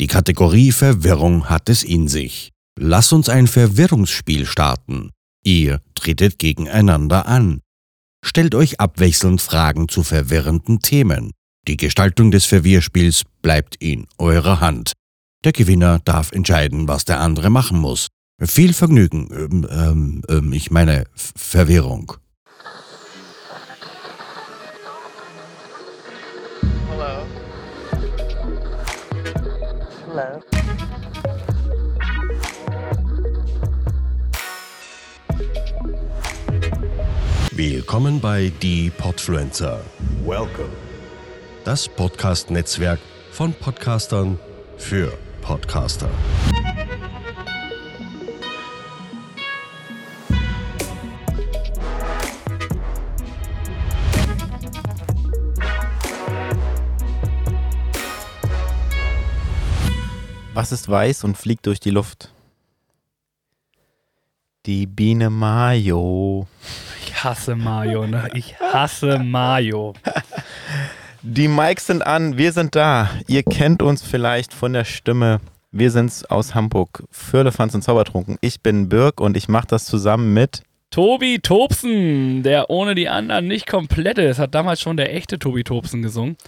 Die Kategorie Verwirrung hat es in sich. Lass uns ein Verwirrungsspiel starten. Ihr tretet gegeneinander an. Stellt euch abwechselnd Fragen zu verwirrenden Themen. Die Gestaltung des Verwirrspiels bleibt in eurer Hand. Der Gewinner darf entscheiden, was der andere machen muss. Viel Vergnügen, ähm, ähm, ähm, ich meine Verwirrung. Hello. Willkommen bei Die Podfluencer. Welcome. Das Podcast-Netzwerk von Podcastern für Podcaster. Was ist weiß und fliegt durch die Luft? Die Biene Mayo. Ich hasse Mayo, ne? Ich hasse Mayo. Die Mikes sind an, wir sind da. Ihr kennt uns vielleicht von der Stimme. Wir sind's aus Hamburg. Firlefanz und Zaubertrunken. Ich bin Birk und ich mache das zusammen mit. Tobi Tobsen, der ohne die anderen nicht komplett ist, hat damals schon der echte Tobi Tobsen gesungen.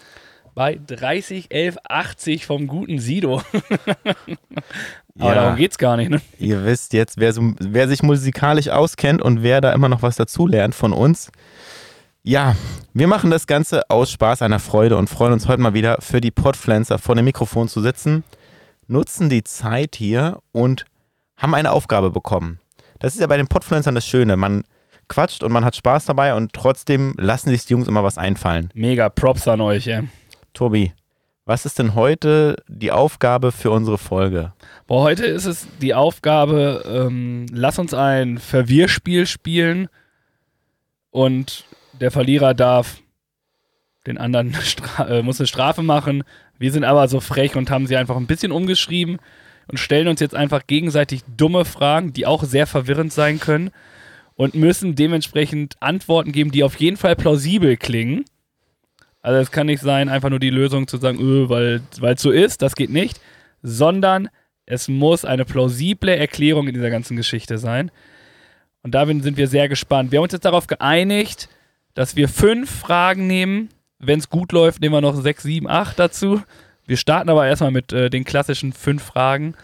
Bei 30, 11, 80 vom guten Sido. Aber Ja. darum geht's gar nicht, ne? Ihr wisst jetzt, wer, so, wer sich musikalisch auskennt und wer da immer noch was dazulernt von uns. Ja, wir machen das Ganze aus Spaß, einer Freude und freuen uns heute mal wieder für die Podpflanzer vor dem Mikrofon zu sitzen, nutzen die Zeit hier und haben eine Aufgabe bekommen. Das ist ja bei den Podpflanzern das Schöne. Man quatscht und man hat Spaß dabei und trotzdem lassen sich die Jungs immer was einfallen. Mega Props an euch, ey. Tobi, was ist denn heute die Aufgabe für unsere Folge? Boah, heute ist es die Aufgabe, ähm, lass uns ein Verwirrspiel spielen und der Verlierer darf den anderen äh, muss eine Strafe machen. Wir sind aber so frech und haben sie einfach ein bisschen umgeschrieben und stellen uns jetzt einfach gegenseitig dumme Fragen, die auch sehr verwirrend sein können und müssen dementsprechend Antworten geben, die auf jeden Fall plausibel klingen. Also es kann nicht sein, einfach nur die Lösung zu sagen, öh, weil es so ist, das geht nicht, sondern es muss eine plausible Erklärung in dieser ganzen Geschichte sein. Und da sind wir sehr gespannt. Wir haben uns jetzt darauf geeinigt, dass wir fünf Fragen nehmen. Wenn es gut läuft, nehmen wir noch sechs, sieben, acht dazu. Wir starten aber erstmal mit äh, den klassischen fünf Fragen.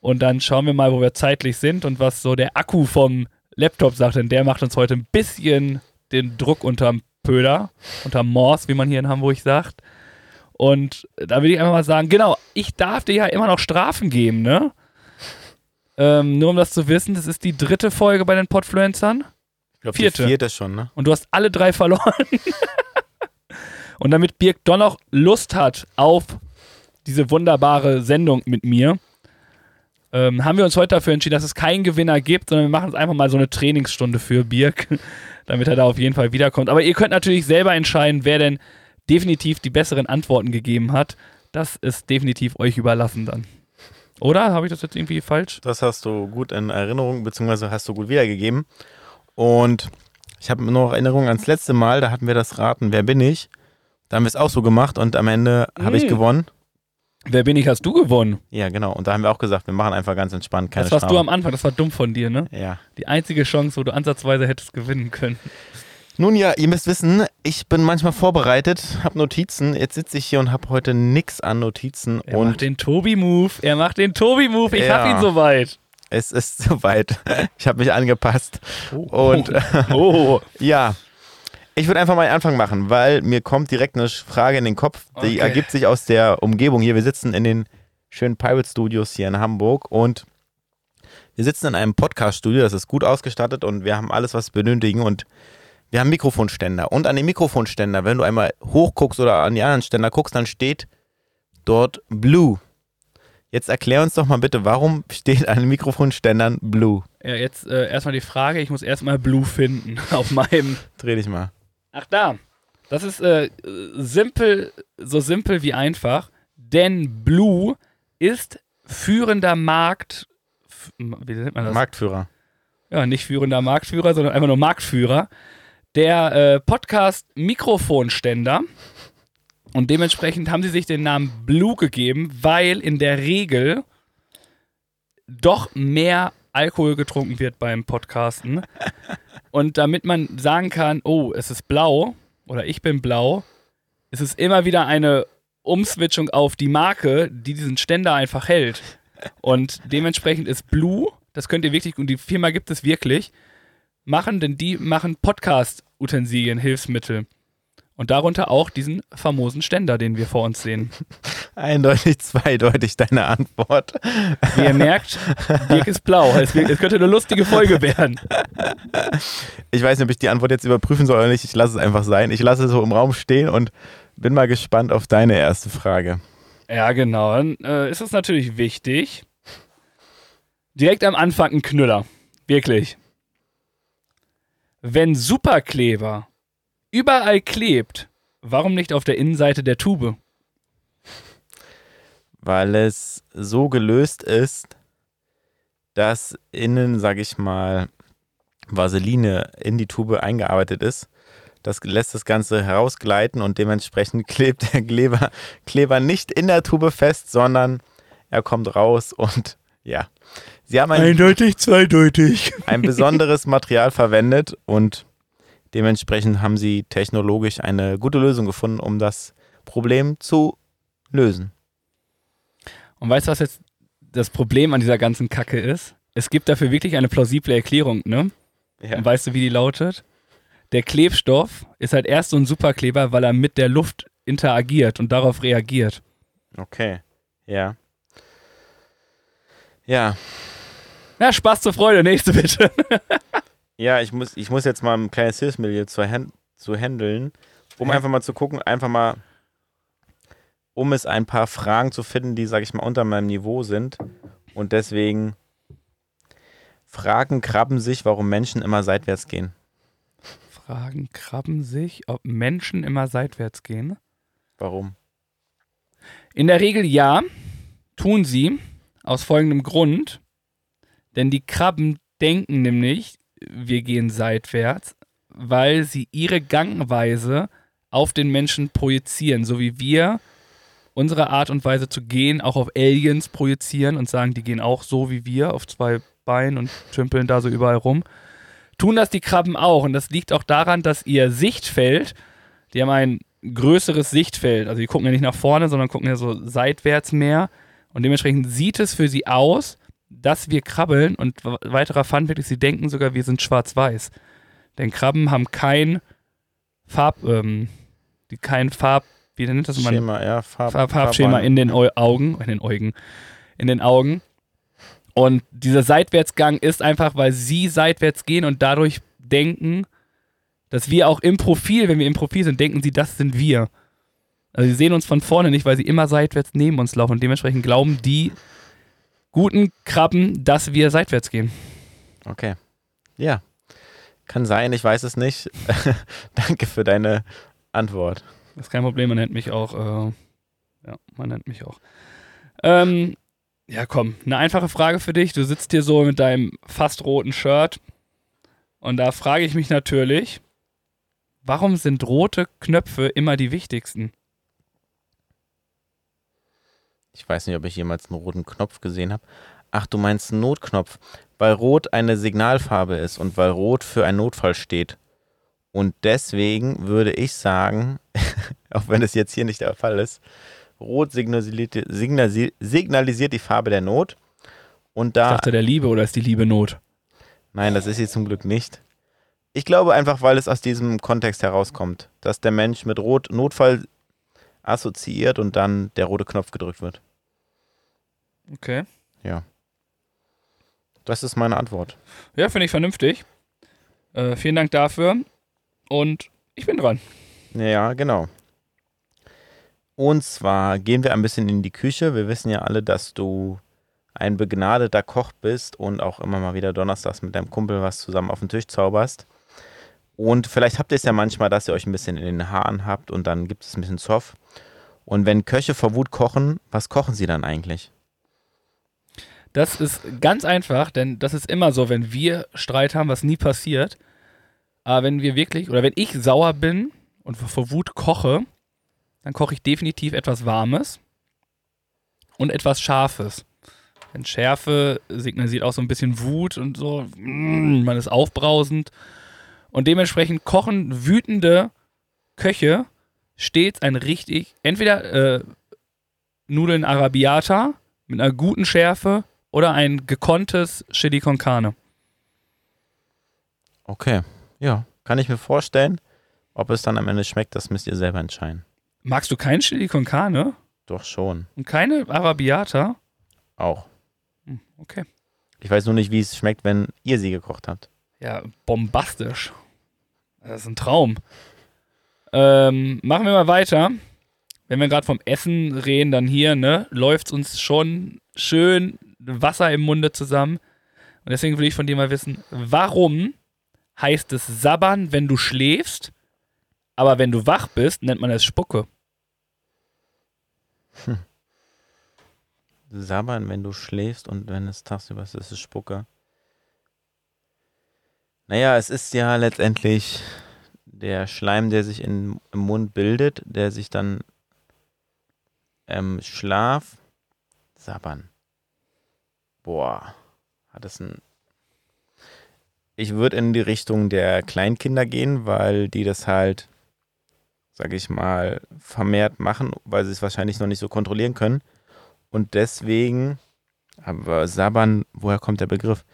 Und dann schauen wir mal, wo wir zeitlich sind und was so der Akku vom Laptop sagt. Denn der macht uns heute ein bisschen den Druck unterm Pöder, unterm Morse, wie man hier in Hamburg sagt. Und da will ich einfach mal sagen, genau, ich darf dir ja immer noch Strafen geben, ne? Ähm, nur um das zu wissen, das ist die dritte Folge bei den Podfluencern. Ich glaube, Vierte. vierte schon, ne? Und du hast alle drei verloren. und damit Birk doch noch Lust hat auf diese wunderbare Sendung mit mir, ähm, haben wir uns heute dafür entschieden, dass es keinen Gewinner gibt, sondern wir machen uns einfach mal so eine Trainingsstunde für Birk, damit er da auf jeden Fall wiederkommt. Aber ihr könnt natürlich selber entscheiden, wer denn definitiv die besseren Antworten gegeben hat. Das ist definitiv euch überlassen dann. Oder? Habe ich das jetzt irgendwie falsch? Das hast du gut in Erinnerung, beziehungsweise hast du gut wiedergegeben. Und ich habe noch Erinnerung ans letzte Mal, da hatten wir das Raten, wer bin ich? Da haben wir es auch so gemacht und am Ende habe ich Mm. gewonnen. Wer bin ich, hast du gewonnen. Ja, genau. Und da haben wir auch gesagt, wir machen einfach ganz entspannt, keine das warst Strafe. du am Anfang, das war dumm von dir, ne? Ja. Die einzige Chance, wo du ansatzweise hättest gewinnen können. Nun ja, ihr müsst wissen, ich bin manchmal vorbereitet, habe Notizen. Jetzt sitze ich hier und habe heute nix an Notizen. Er macht und den Tobi-Move. Er macht den Tobi-Move. Ich Ja. hab ihn soweit. es ist soweit. Ich habe mich angepasst. Und Oh. Ja. Ich würde einfach mal einen Anfang machen, weil mir kommt direkt eine Frage in den Kopf, die Okay. ergibt sich aus der Umgebung hier. Wir sitzen in den schönen Pirate Studios hier in Hamburg und wir sitzen in einem Podcast-Studio, das ist gut ausgestattet und wir haben alles, was wir benötigen und wir haben Mikrofonständer. Und an dem Mikrofonständer, wenn du einmal hochguckst oder an die anderen Ständer guckst, dann steht dort Blue. Jetzt erklär uns doch mal bitte, warum steht an den Mikrofonständern Blue? Ja, jetzt äh, erstmal die Frage. Ich muss erstmal Blue finden auf meinem. Dreh dich mal. Ach, da. Das ist äh, simpel, so simpel wie einfach. Denn Blue ist führender Markt. Wie nennt man das? Marktführer. ja, nicht führender Marktführer, sondern einfach nur Marktführer. Der äh, Podcast Mikrofonständer. Und dementsprechend haben sie sich den Namen Blue gegeben, weil in der Regel doch mehr Alkohol getrunken wird beim Podcasten. Und damit man sagen kann, oh, es ist blau oder ich bin blau, ist es immer wieder eine Umswitchung auf die Marke, die diesen Ständer einfach hält. Und dementsprechend ist Blue, das könnt ihr wirklich, und die Firma gibt es wirklich, machen, denn die machen Podcast-Utensilien, Hilfsmittel. Und darunter auch diesen famosen Ständer, den wir vor uns sehen. Eindeutig, zweideutig deine Antwort. Wie ihr merkt, Dirk ist blau. Es, könnte eine lustige Folge werden. Ich weiß nicht, ob ich die Antwort jetzt überprüfen soll oder nicht. Ich lasse es einfach sein. Ich lasse es so im Raum stehen und bin mal gespannt auf deine erste Frage. Ja, genau. Dann äh, ist es natürlich wichtig. Direkt am Anfang ein Knüller. Wirklich. Wenn Superkleber überall klebt, warum nicht auf der Innenseite der Tube? Weil es so gelöst ist, dass innen, sag ich mal, Vaseline in die Tube eingearbeitet ist. Das lässt das Ganze herausgleiten und dementsprechend klebt der Kleber, Kleber nicht in der Tube fest, sondern er kommt raus und ja. Sie haben ein, Eindeutig, zweideutig. ein besonderes Material verwendet und dementsprechend haben sie technologisch eine gute Lösung gefunden, um das Problem zu lösen. Und weißt du, was jetzt das Problem an dieser ganzen Kacke ist? Es gibt dafür wirklich eine plausible Erklärung, ne? Ja. Und weißt du, wie die lautet? Der Klebstoff ist halt erst so ein Superkleber, weil er mit der Luft interagiert und darauf reagiert. Okay, ja. Ja, Ja, Spaß zur Freude, nächste bitte. ja, ich muss, ich muss jetzt mal ein kleines Hilfsmittel zu, hand, zu handeln, um Ja. einfach mal zu gucken, einfach mal, um es ein paar Fragen zu finden, die, sag ich mal, unter meinem Niveau sind. Und deswegen fragen Krabben sich, warum Menschen immer seitwärts gehen. Fragen Krabben sich, ob Menschen immer seitwärts gehen? Warum? In der Regel ja, tun sie, aus folgendem Grund. Denn die Krabben denken nämlich, wir gehen seitwärts, weil sie ihre Gangweise auf den Menschen projizieren, so wie wir unsere Art und Weise zu gehen auch auf Aliens projizieren und sagen, die gehen auch so wie wir auf zwei Beinen und tümpeln da so überall rum. Tun das die Krabben auch und das liegt auch daran, dass ihr Sichtfeld, die haben ein größeres Sichtfeld, also die gucken ja nicht nach vorne, sondern gucken ja so seitwärts mehr und dementsprechend sieht es für sie aus, dass wir krabbeln und weiterer Fun wirklich, sie denken sogar, wir sind schwarz-weiß. Denn Krabben haben kein Farb, ähm, die kein Farb, wie nennt das man? Schema, ja, Farb, Farb, Farbschema Farbbahn. in den Au Augen, in den Augen, in den Augen. Und dieser Seitwärtsgang ist einfach, weil sie seitwärts gehen und dadurch denken, dass wir auch im Profil, wenn wir im Profil sind, denken sie, das sind wir. Also sie sehen uns von vorne nicht, weil sie immer seitwärts neben uns laufen. Und dementsprechend glauben die guten Krabben, dass wir seitwärts gehen. Okay. Ja. Kann sein, ich weiß es nicht. Danke für deine Antwort. Das ist kein Problem, man nennt mich auch, äh, ja, man nennt mich auch. Ähm, ja, komm, eine einfache Frage für dich. Du sitzt hier so mit deinem fast roten Shirt und da frage ich mich natürlich, warum sind rote Knöpfe immer die wichtigsten? Ich weiß nicht, ob ich jemals einen roten Knopf gesehen habe. Ach, du meinst einen Notknopf. Weil Rot eine Signalfarbe ist und weil Rot für einen Notfall steht. Und deswegen würde ich sagen, auch wenn es jetzt hier nicht der Fall ist, Rot signalisiert, signalisiert, signalisiert die Farbe der Not. Und Ich da, dachte, der Liebe oder ist die Liebe Not? nein, das ist sie zum Glück nicht. Ich glaube einfach, weil es aus diesem Kontext herauskommt, dass der Mensch mit Rot Notfall assoziiert und dann der rote Knopf gedrückt wird. Okay. Das ist meine Antwort. Ja, finde ich vernünftig. Äh, vielen Dank dafür. Und ich bin dran. Ja, genau. Und zwar gehen wir ein bisschen in die Küche. Wir wissen ja alle, dass du ein begnadeter Koch bist und auch immer mal wieder donnerstags mit deinem Kumpel was zusammen auf den Tisch zauberst. Und vielleicht habt ihr es ja manchmal, dass ihr euch ein bisschen in den Haaren habt und dann gibt es ein bisschen Zoff. Und wenn Köche vor Wut kochen, was kochen sie dann eigentlich? Das ist ganz einfach, denn das ist immer so, wenn wir Streit haben, was nie passiert. Aber wenn wir wirklich, oder wenn ich sauer bin und vor Wut koche, dann koche ich definitiv etwas Warmes und etwas Scharfes. Denn Schärfe signalisiert auch so ein bisschen Wut und so, mm, man ist aufbrausend. Und dementsprechend kochen wütende Köche stets ein richtig, entweder äh, Nudeln Arabiata mit einer guten Schärfe oder ein gekonntes Chili con Carne. Okay, ja, kann ich mir vorstellen. Ob es dann am Ende schmeckt, das müsst ihr selber entscheiden. Magst du kein Chili con Carne Doch schon, und keine Arabiata? auch. Hm, Okay. Ich weiß nur nicht, wie es schmeckt, wenn ihr sie gekocht habt. Ja, bombastisch. Das ist ein Traum. Ähm, machen wir mal weiter. Wenn wir gerade vom Essen reden, dann hier, ne, läuft uns schon schön Wasser im Munde zusammen. Und deswegen will ich von dir mal wissen, warum heißt es sabbern, wenn du schläfst, aber wenn du wach bist, nennt man es Spucke? Sabbern, wenn du schläfst und wenn es tagsüber ist, ist es Spucke. Naja, es ist ja letztendlich der Schleim, der sich in, im Mund bildet, der sich dann ähm, Schlaf. Sabbern. Boah, hat es ein. Ich würde in die Richtung der Kleinkinder gehen, weil die das halt, sag ich mal, vermehrt machen, weil sie es wahrscheinlich noch nicht so kontrollieren können. Und deswegen, aber Sabbern, woher kommt der Begriff?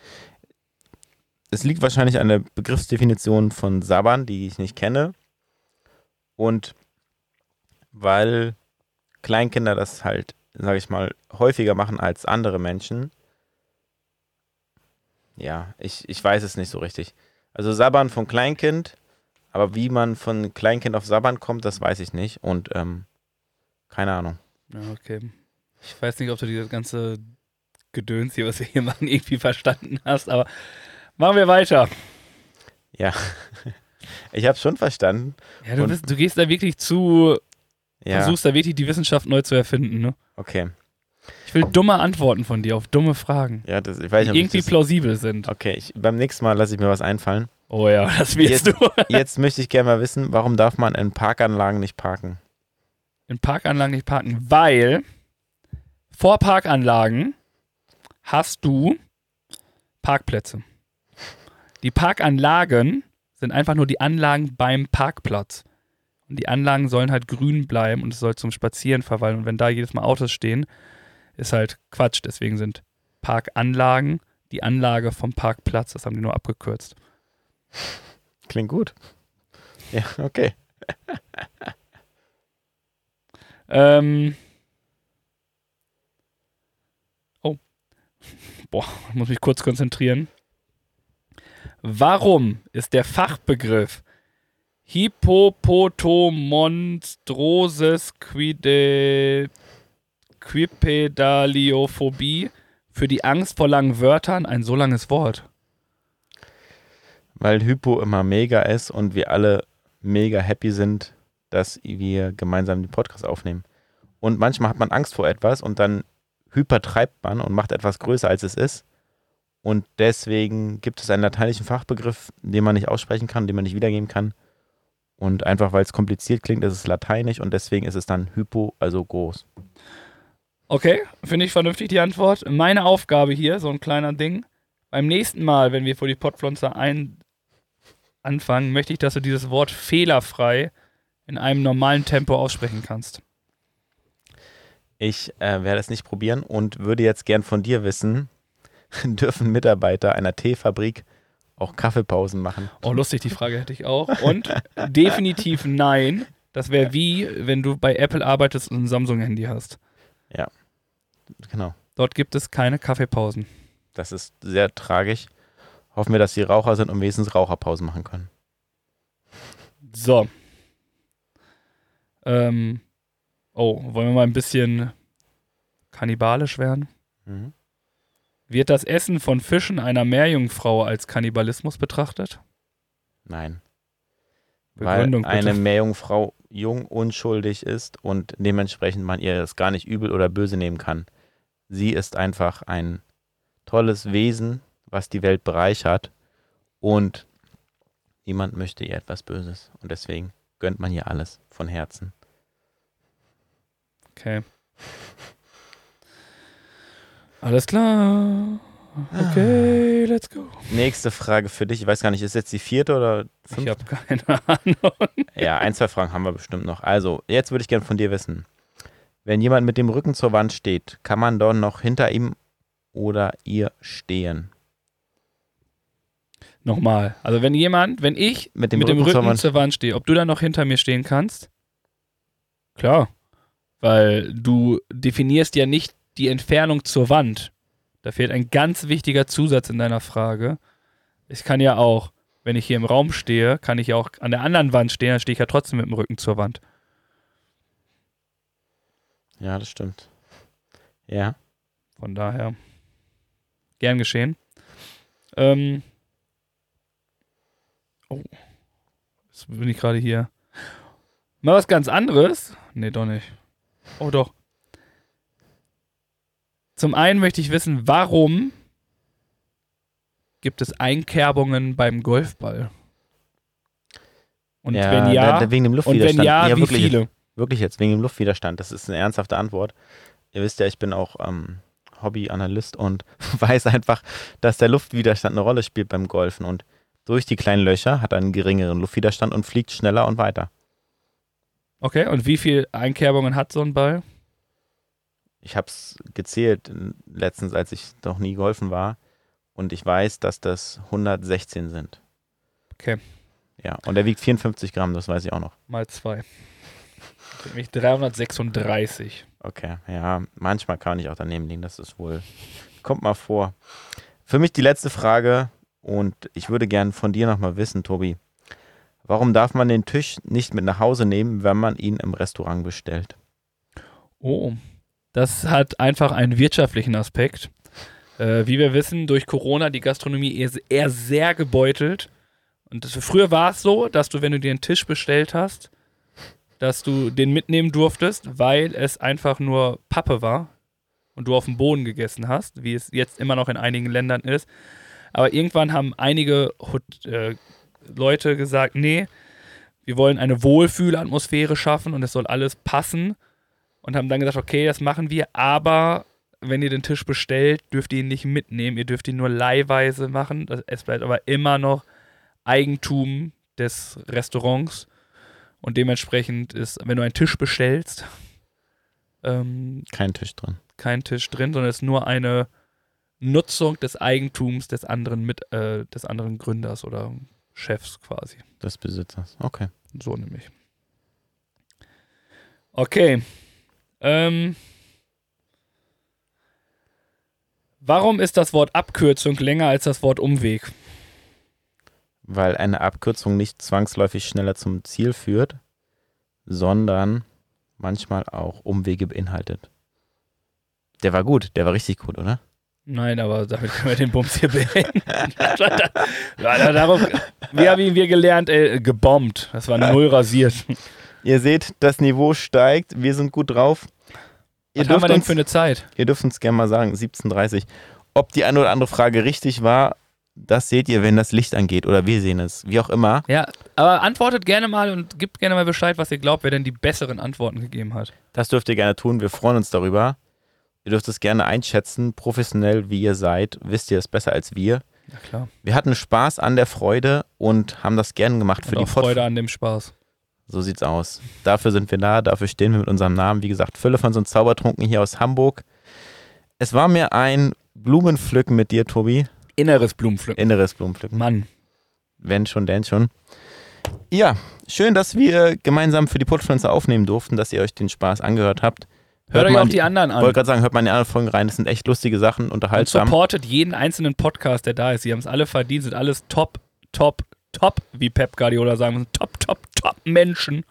Es liegt wahrscheinlich an der Begriffsdefinition von Sabbern, die ich nicht kenne. Und weil Kleinkinder das halt, sage ich mal, häufiger machen als andere Menschen. Ja, ich, ich weiß es nicht so richtig. Also Sabbern von Kleinkind, aber wie man von Kleinkind auf Sabbern kommt, das weiß ich nicht. Und ähm, keine Ahnung. Ja, okay. Ich weiß nicht, ob du dieses ganze Gedöns hier, was wir hier machen, irgendwie verstanden hast, aber machen wir weiter. Ja, ich habe schon verstanden. Ja, du, bist, du gehst da wirklich zu, Ja, versuchst da wirklich die Wissenschaft neu zu erfinden, ne? okay. Ich will dumme Antworten von dir auf dumme Fragen, Ja, das, ich weiß nicht, die ich irgendwie das, plausibel sind. Okay, ich, beim nächsten Mal lasse ich mir was einfallen. Oh ja, das wirst Jetzt- du. Jetzt möchte ich gerne mal wissen, warum darf man in Parkanlagen nicht parken? In Parkanlagen nicht parken, weil vor Parkanlagen hast du Parkplätze. Die Parkanlagen sind einfach nur die Anlagen beim Parkplatz. Und die Anlagen sollen halt grün bleiben und es soll zum Spazieren verweilen. Und wenn da jedes Mal Autos stehen, ist halt Quatsch. Deswegen sind Parkanlagen die Anlage vom Parkplatz. Das haben die nur abgekürzt. Klingt gut. Ja, okay. Ähm. Oh. Boah, muss mich kurz konzentrieren. Warum ist der Fachbegriff Hippopotomonstroses quide Quipedaliophobie für die Angst vor langen Wörtern ein so langes Wort? Weil Hypo immer mega ist und wir alle mega happy sind, dass wir gemeinsam den Podcast aufnehmen. Und manchmal hat man Angst vor etwas und dann hypertreibt man und macht etwas größer, als es ist. Und deswegen gibt es einen lateinischen Fachbegriff, den man nicht aussprechen kann, den man nicht wiedergeben kann. Und einfach weil es kompliziert klingt, ist es lateinisch und deswegen ist es dann Hypo, also groß. Okay, finde ich vernünftig die Antwort. Meine Aufgabe hier, so ein kleiner Ding. Beim nächsten Mal, wenn wir vor die Podpflanzer ein anfangen, möchte ich, dass du dieses Wort fehlerfrei in einem normalen Tempo aussprechen kannst. Ich äh, werde es nicht probieren und würde jetzt gern von dir wissen, dürfen Mitarbeiter einer Teefabrik auch Kaffeepausen machen? Oh, lustig, die Frage hätte ich auch. Und definitiv nein. Das wäre wie, wenn du bei Apple arbeitest und ein Samsung-Handy hast. Genau. Dort gibt es keine Kaffeepausen. Das ist sehr tragisch. Hoffen wir, dass die Raucher sind und wenigstens Raucherpausen machen können. So. Ähm. Oh, wollen wir mal ein bisschen kannibalisch werden? Mhm. Wird das Essen von Fischen einer Meerjungfrau als Kannibalismus betrachtet? Nein. Begründung Weil eine bitte. Meerjungfrau jung, unschuldig ist und dementsprechend man ihr das gar nicht übel oder böse nehmen kann. Sie ist einfach ein tolles Wesen, was die Welt bereichert und niemand möchte ihr etwas Böses und deswegen gönnt man ihr alles von Herzen. Okay. Alles klar. Okay, let's go. Nächste Frage für dich. Ich weiß gar nicht, ist jetzt die vierte oder Ich fünfte? habe keine Ahnung. Ja, ein, zwei Fragen haben wir bestimmt noch. Also, jetzt würde ich gerne von dir wissen. Wenn jemand mit dem Rücken zur Wand steht, kann man dort noch hinter ihm oder ihr stehen? Nochmal. Also wenn jemand, wenn ich Mit dem mit dem Rücken Rücken zur zur Wand. Wand, stehe, ob du dann noch hinter mir stehen kannst? Klar. Weil du definierst ja nicht die Entfernung zur Wand. Da fehlt ein ganz wichtiger Zusatz in deiner Frage. Ich kann ja auch, wenn ich hier im Raum stehe, kann ich ja auch an der anderen Wand stehen, dann stehe ich ja trotzdem mit dem Rücken zur Wand. Ja, das stimmt. Ja. Von daher, gern geschehen. Ähm, oh, jetzt bin ich gerade hier. Mal was ganz anderes. Nee, doch nicht. Oh, doch. Zum einen möchte ich wissen, warum gibt es Einkerbungen beim Golfball? Und ja, wenn ja, wegen dem und Luftwiderstand. wenn ja, wie wirklich, viele? Wirklich jetzt, wegen dem Luftwiderstand. Das ist eine ernsthafte Antwort. Ihr wisst ja, ich bin auch ähm, Hobbyanalyst und weiß einfach, dass der Luftwiderstand eine Rolle spielt beim Golfen. Und durch die kleinen Löcher hat er einen geringeren Luftwiderstand und fliegt schneller und weiter. Okay, und wie viele Einkerbungen hat so ein Ball? Ich habe es gezählt äh, letztens, als ich noch nie golfen war. Und ich weiß, dass das 116 sind. Okay. Ja, und er wiegt 54 Gramm, das weiß ich auch noch. Mal zwei. Nämlich 336. Okay, ja, manchmal kann ich auch daneben liegen, das ist wohl, kommt mal vor. Für mich die letzte Frage und ich würde gern von dir nochmal wissen, Tobi. Warum darf man den Tisch nicht mit nach Hause nehmen, wenn man ihn im Restaurant bestellt? Oh, das hat einfach einen wirtschaftlichen Aspekt. Äh, wie wir wissen, durch Corona die Gastronomie eher, eher sehr gebeutelt. Und das, früher war es so, dass du, wenn du dir einen Tisch bestellt hast, dass du den mitnehmen durftest, weil es einfach nur Pappe war und du auf dem Boden gegessen hast, wie es jetzt immer noch in einigen Ländern ist. Aber irgendwann haben einige äh, Leute gesagt, nee, wir wollen eine Wohlfühlatmosphäre schaffen und es soll alles passen und haben dann gesagt, okay, das machen wir, aber wenn ihr den Tisch bestellt, dürft ihr ihn nicht mitnehmen, ihr dürft ihn nur leihweise machen. Es bleibt aber immer noch Eigentum des Restaurants und dementsprechend ist, wenn du einen Tisch bestellst, ähm, Kein Tisch drin. kein Tisch drin, sondern es ist nur eine Nutzung des Eigentums des anderen mit äh, des anderen Gründers oder Chefs quasi. Des Besitzers. Okay. So nämlich. Okay. Ähm, warum ist das Wort Abkürzung länger als das Wort Umweg? Weil eine Abkürzung nicht zwangsläufig schneller zum Ziel führt, sondern manchmal auch Umwege beinhaltet. Der war gut, der war richtig gut, oder? Nein, aber damit können wir den Bums hier beenden. darum, wir haben ihn wir gelernt, äh, gebombt. Das war null rasiert. Ihr seht, das Niveau steigt, wir sind gut drauf. Ihr Was haben wir denn uns, für eine Zeit? ihr dürft uns gerne mal sagen, 17.30 Ob die eine oder andere Frage richtig war, das seht ihr, wenn das Licht angeht oder wir sehen es. Wie auch immer. Ja, aber antwortet gerne mal und gebt gerne mal Bescheid, was ihr glaubt, wer denn die besseren Antworten gegeben hat. Das dürft ihr gerne tun. Wir freuen uns darüber. Ihr dürft es gerne einschätzen, professionell wie ihr seid. Wisst ihr es besser als wir. Ja, klar. Wir hatten Spaß an der Freude und haben das gern gemacht für Und die auch Pod Freude an dem Spaß. So sieht's aus. Dafür sind wir da, dafür stehen wir mit unserem Namen. Wie gesagt, Fülle von so Zaubertrunken hier aus Hamburg. Es war mir ein Blumenpflücken mit dir, Tobi. Inneres Blumenpflücken. Inneres Blumenpflücken. Mann. Wenn schon, denn schon. Ja, schön, dass wir gemeinsam für die Podfluencer aufnehmen durften, dass ihr euch den Spaß angehört habt. Hört euch mal auch die anderen Ich wollte an. gerade sagen, hört mal in die anderen Folgen rein. Das sind echt lustige Sachen, Und unterhaltsam. supportet jeden einzelnen Podcast, der da ist. Sie haben es alle verdient, sind alles top, top, top, wie Pep Guardiola sagen muss. Top, top, top Menschen.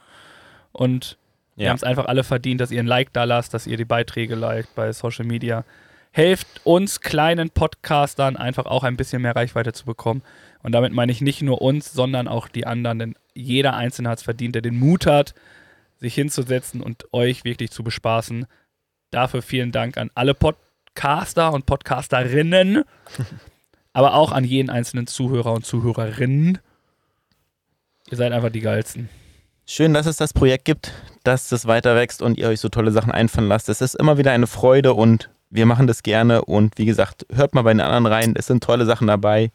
Und wir Ja. haben es einfach alle verdient, dass ihr ein Like da lasst, dass ihr die Beiträge liked bei Social Media. Helft uns kleinen Podcastern einfach auch ein bisschen mehr Reichweite zu bekommen. Und damit meine ich nicht nur uns, sondern auch die anderen, denn jeder Einzelne hat es verdient, der den Mut hat, sich hinzusetzen und euch wirklich zu bespaßen. Dafür vielen Dank an alle Podcaster und Podcasterinnen, aber auch an jeden einzelnen Zuhörer und Zuhörerinnen. Ihr seid einfach die geilsten. Schön, dass es das Projekt gibt, dass das weiter wächst und ihr euch so tolle Sachen einfallen lasst. Es ist immer wieder eine Freude und wir machen das gerne. Und wie gesagt, hört mal bei den anderen rein. Es sind tolle Sachen dabei.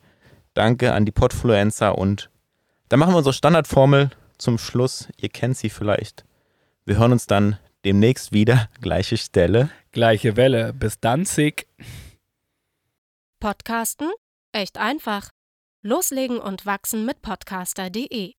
Danke an die Podfluencer und dann machen wir unsere Standardformel zum Schluss. Ihr kennt sie vielleicht. Wir hören uns dann demnächst wieder. Gleiche Stelle. Gleiche Welle. Bis dann, Sick. Podcasten? Echt einfach. Loslegen und wachsen mit podcaster.de